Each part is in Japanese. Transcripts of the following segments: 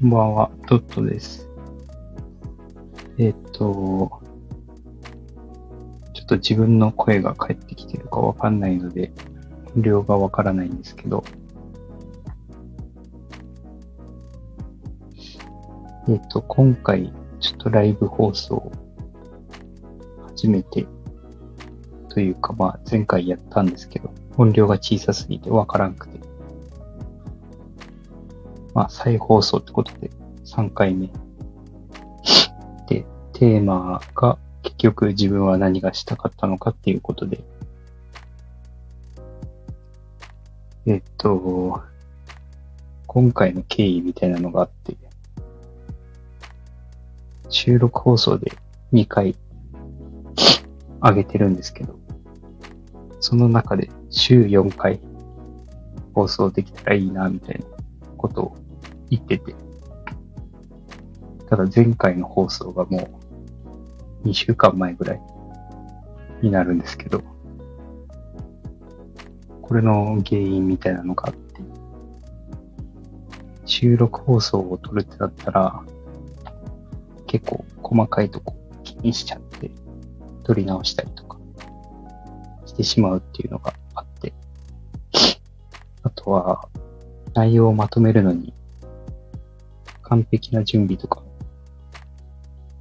こんばんは、トットです。えっ、と、ちょっと自分の声が返ってきてるかわかんないので、音量がわからないんですけど、えっ、と、今回、ちょっとライブ放送、初めて、というか、まあ、前回やったんですけど、音量が小さすぎてわからんくて、まあ、再放送ってことで3回目。で、テーマが結局自分は何がしたかったのかっていうことで、えっと、今回の経緯みたいなのがあって、収録放送で2回上げてるんですけど、その中で週4回放送できたらいいな、みたいなことを言ってて。ただ前回の放送がもう2週間前ぐらいになるんですけど、これの原因みたいなのがあって、収録放送を撮るってなったら、結構細かいとこ気にしちゃって、撮り直したりとかしてしまうっていうのがあって、あとは、内容をまとめるのに、完璧な準備とか、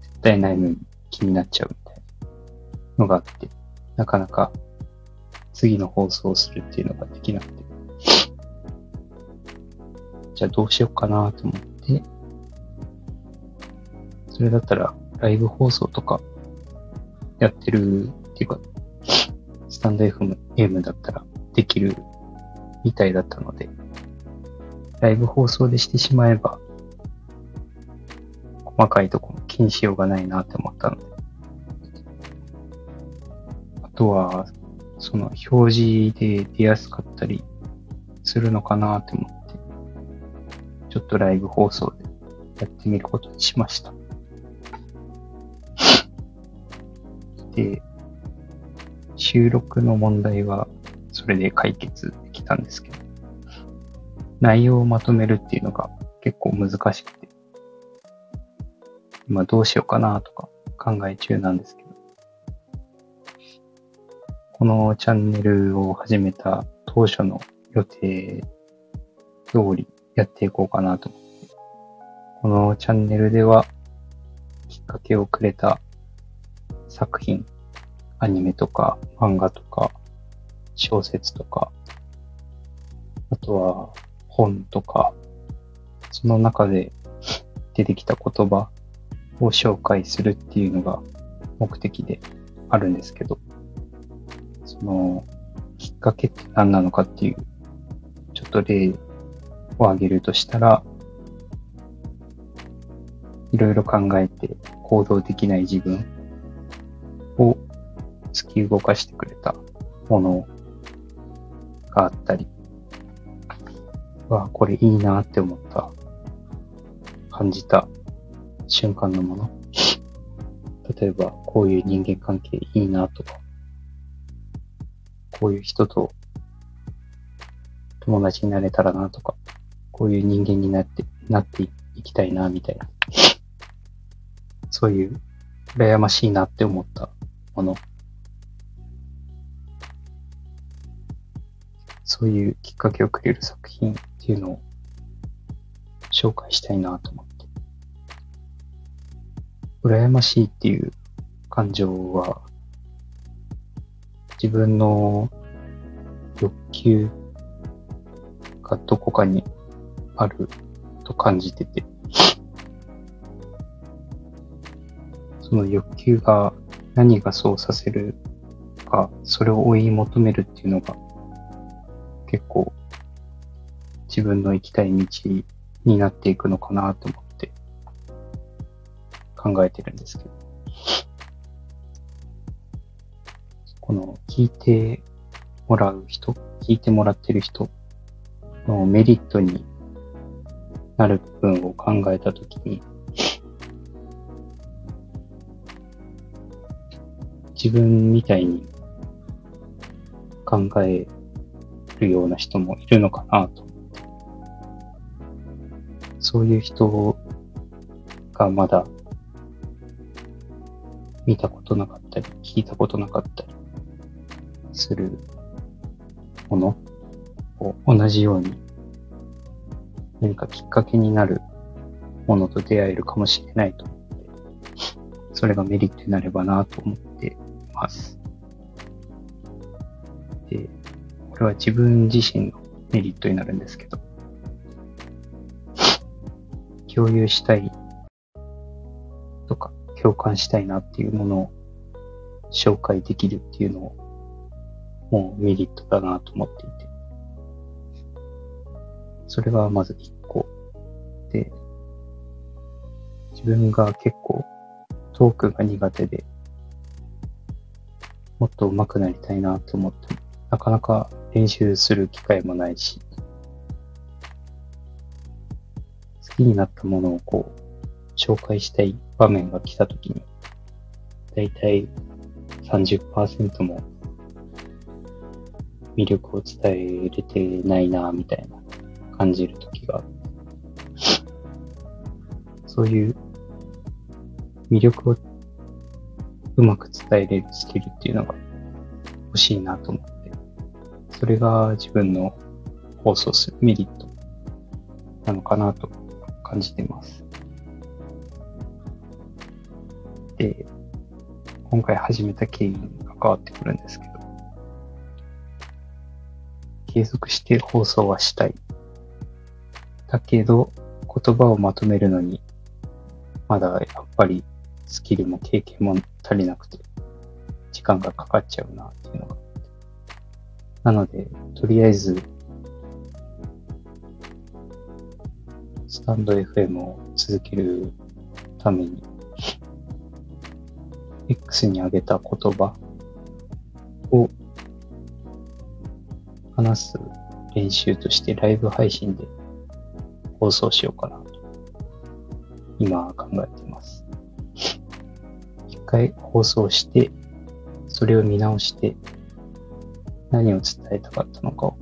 絶対ないのに気になっちゃうみたいなのがあって、なかなか次の放送をするっていうのができなくて、じゃあどうしようかなと思って、それだったらライブ放送とかやってるっていうか、スタンド FM だったらできるみたいだったので、ライブ放送でしてしまえば、細かいところ気にしようがないなって思ったので。あとは、その表示で出やすかったりするのかなって思って、ちょっとライブ放送でやってみることにしました。で、収録の問題はそれで解決できたんですけど、内容をまとめるっていうのが結構難しくて、今どうしようかなとか考え中なんですけど、このチャンネルを始めた当初の予定通りやっていこうかなと思って、このチャンネルではきっかけをくれた作品、アニメとか漫画とか小説とか、あとは本とか、その中で出てきた言葉を紹介するっていうのが目的であるんですけど、そのきっかけって何なのかっていう、ちょっと例を挙げるとしたら、いろいろ考えて行動できない自分を突き動かしてくれたものがあったり、わ、これいいなって思った、感じた瞬間のもの。例えば、こういう人間関係いいなとか、こういう人と友達になれたらなとか、こういう人間になって、なっていきたいなみたいな。そういう羨ましいなって思ったもの。そういうきっかけをくれる作品っていうのを紹介したいなと思って。羨ましいっていう感情は自分の欲求がどこかにあると感じてて、その欲求が何がそうさせるか、それを追い求めるっていうのが結構自分の行きたい道になっていくのかなと思って考えてるんですけど。この聞いてもらう人、聞いてもらってる人のメリットになる部分を考えたときに、自分みたいに考えるような人もいるのかなと。そういう人がまだ見たことなかったり、聞いたことなかったりするものを同じように何かきっかけになるものと出会えるかもしれないと思って、それがメリットになればなと思っています。れは自分自身のメリットになるんですけど、共有したいとか共感したいなっていうものを紹介できるっていうのをもうメリットだなと思っていて。それがまず一個。で、自分が結構トークが苦手で、もっと上手くなりたいなと思って、なかなか練習する機会もないし、好きになったものをこう、紹介したい場面が来たときに、だいたい30%も魅力を伝えれてないな、みたいな感じるときがあって、そういう魅力をうまく伝えれるスキルっていうのが欲しいなと思って、それが自分の放送するメリットなのかなと感じています。で、今回始めた経緯に関わってくるんですけど、継続して放送はしたい。だけど、言葉をまとめるのに、まだやっぱりスキルも経験も足りなくて、時間がかかっちゃうなっていうのがなので、とりあえず、スタンド FM を続けるために、X に上げた言葉を話す練習としてライブ配信で放送しようかなと、今考えています。一回放送して、それを見直して、何を伝えたかったのかを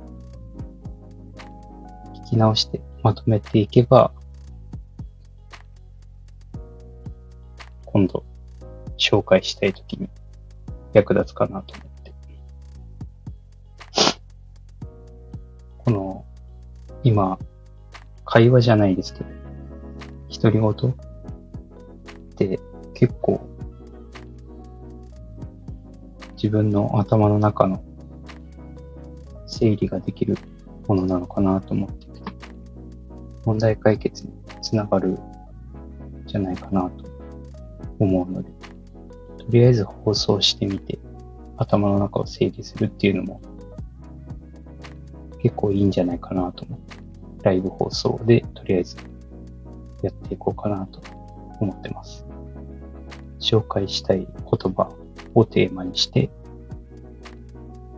聞き直してまとめていけば、今度紹介したいときに役立つかなと思って。この、今、会話じゃないですけど、独り言って結構自分の頭の中の整理ができるものなのかなと思ってて、問題解決につながるじゃないかなと思うので、とりあえず放送してみて、頭の中を整理するっていうのも結構いいんじゃないかなと思って、ライブ放送でとりあえずやっていこうかなと思ってます。紹介したい言葉をテーマにして、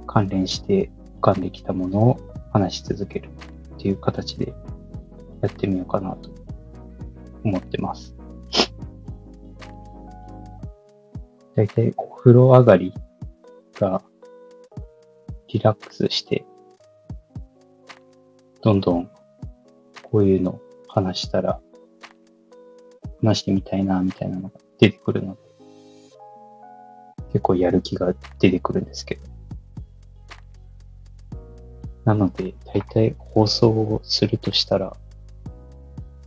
関連して浮かんできたものを話し続けるっていう形でやってみようかなと思ってます。だいたいお風呂上がりがリラックスして、どんどんこういうの話したら話してみたいなみたいなのが出てくるので、結構やる気が出てくるんですけど。なので、だいたい放送をするとしたら、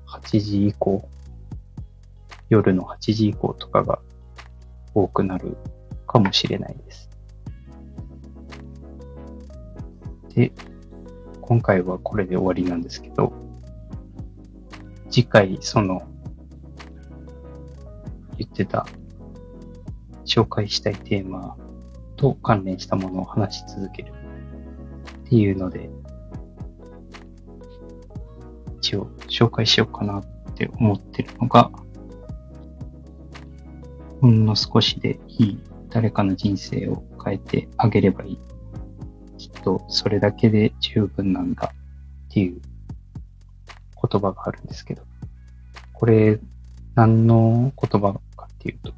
8時以降、夜の8時以降とかが多くなるかもしれないです。で、今回はこれで終わりなんですけど、次回その言ってた紹介したいテーマと関連したものを話し続けるっていうので、一応紹介しようかなって思ってるのが、ほんの少しでいい誰かの人生を変えてあげればいい。きっとそれだけで十分なんだっていう言葉があるんですけど、これ何の言葉かっていうと、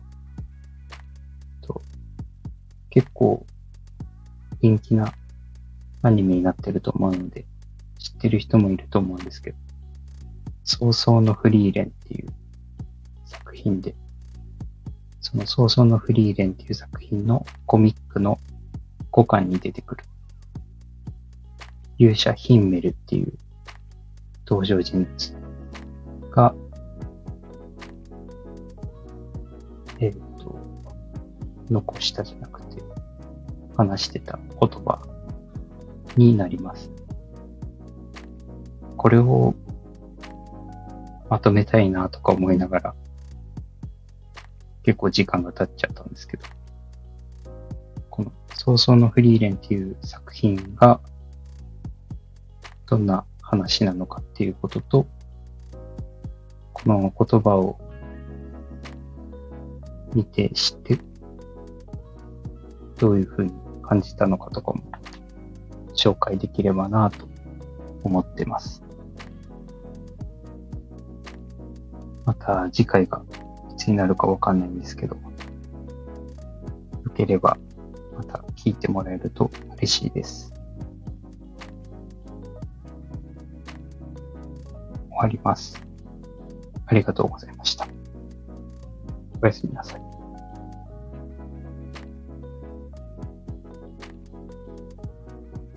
と結構人気なアニメになってると思うので、知ってる人もいると思うんですけど、早々のフリーレンっていう作品で、その早々のフリーレンっていう作品のコミックの5巻に出てくる勇者ヒンメルっていう登場人物が、えっ、と、残したじゃなくて、話してた言葉になります。これをまとめたいなとか思いながら、結構時間が経っちゃったんですけど、この早々のフリーレンっていう作品がどんな話なのかっていうことと、この言葉を見て知って、どういうふうに感じたのかとかも紹介できればなと思ってます。また次回がいつになるかわかんないんですけど、よければまた聞いてもらえると嬉しいです。終わります。ありがとうございました。おやすみなさい。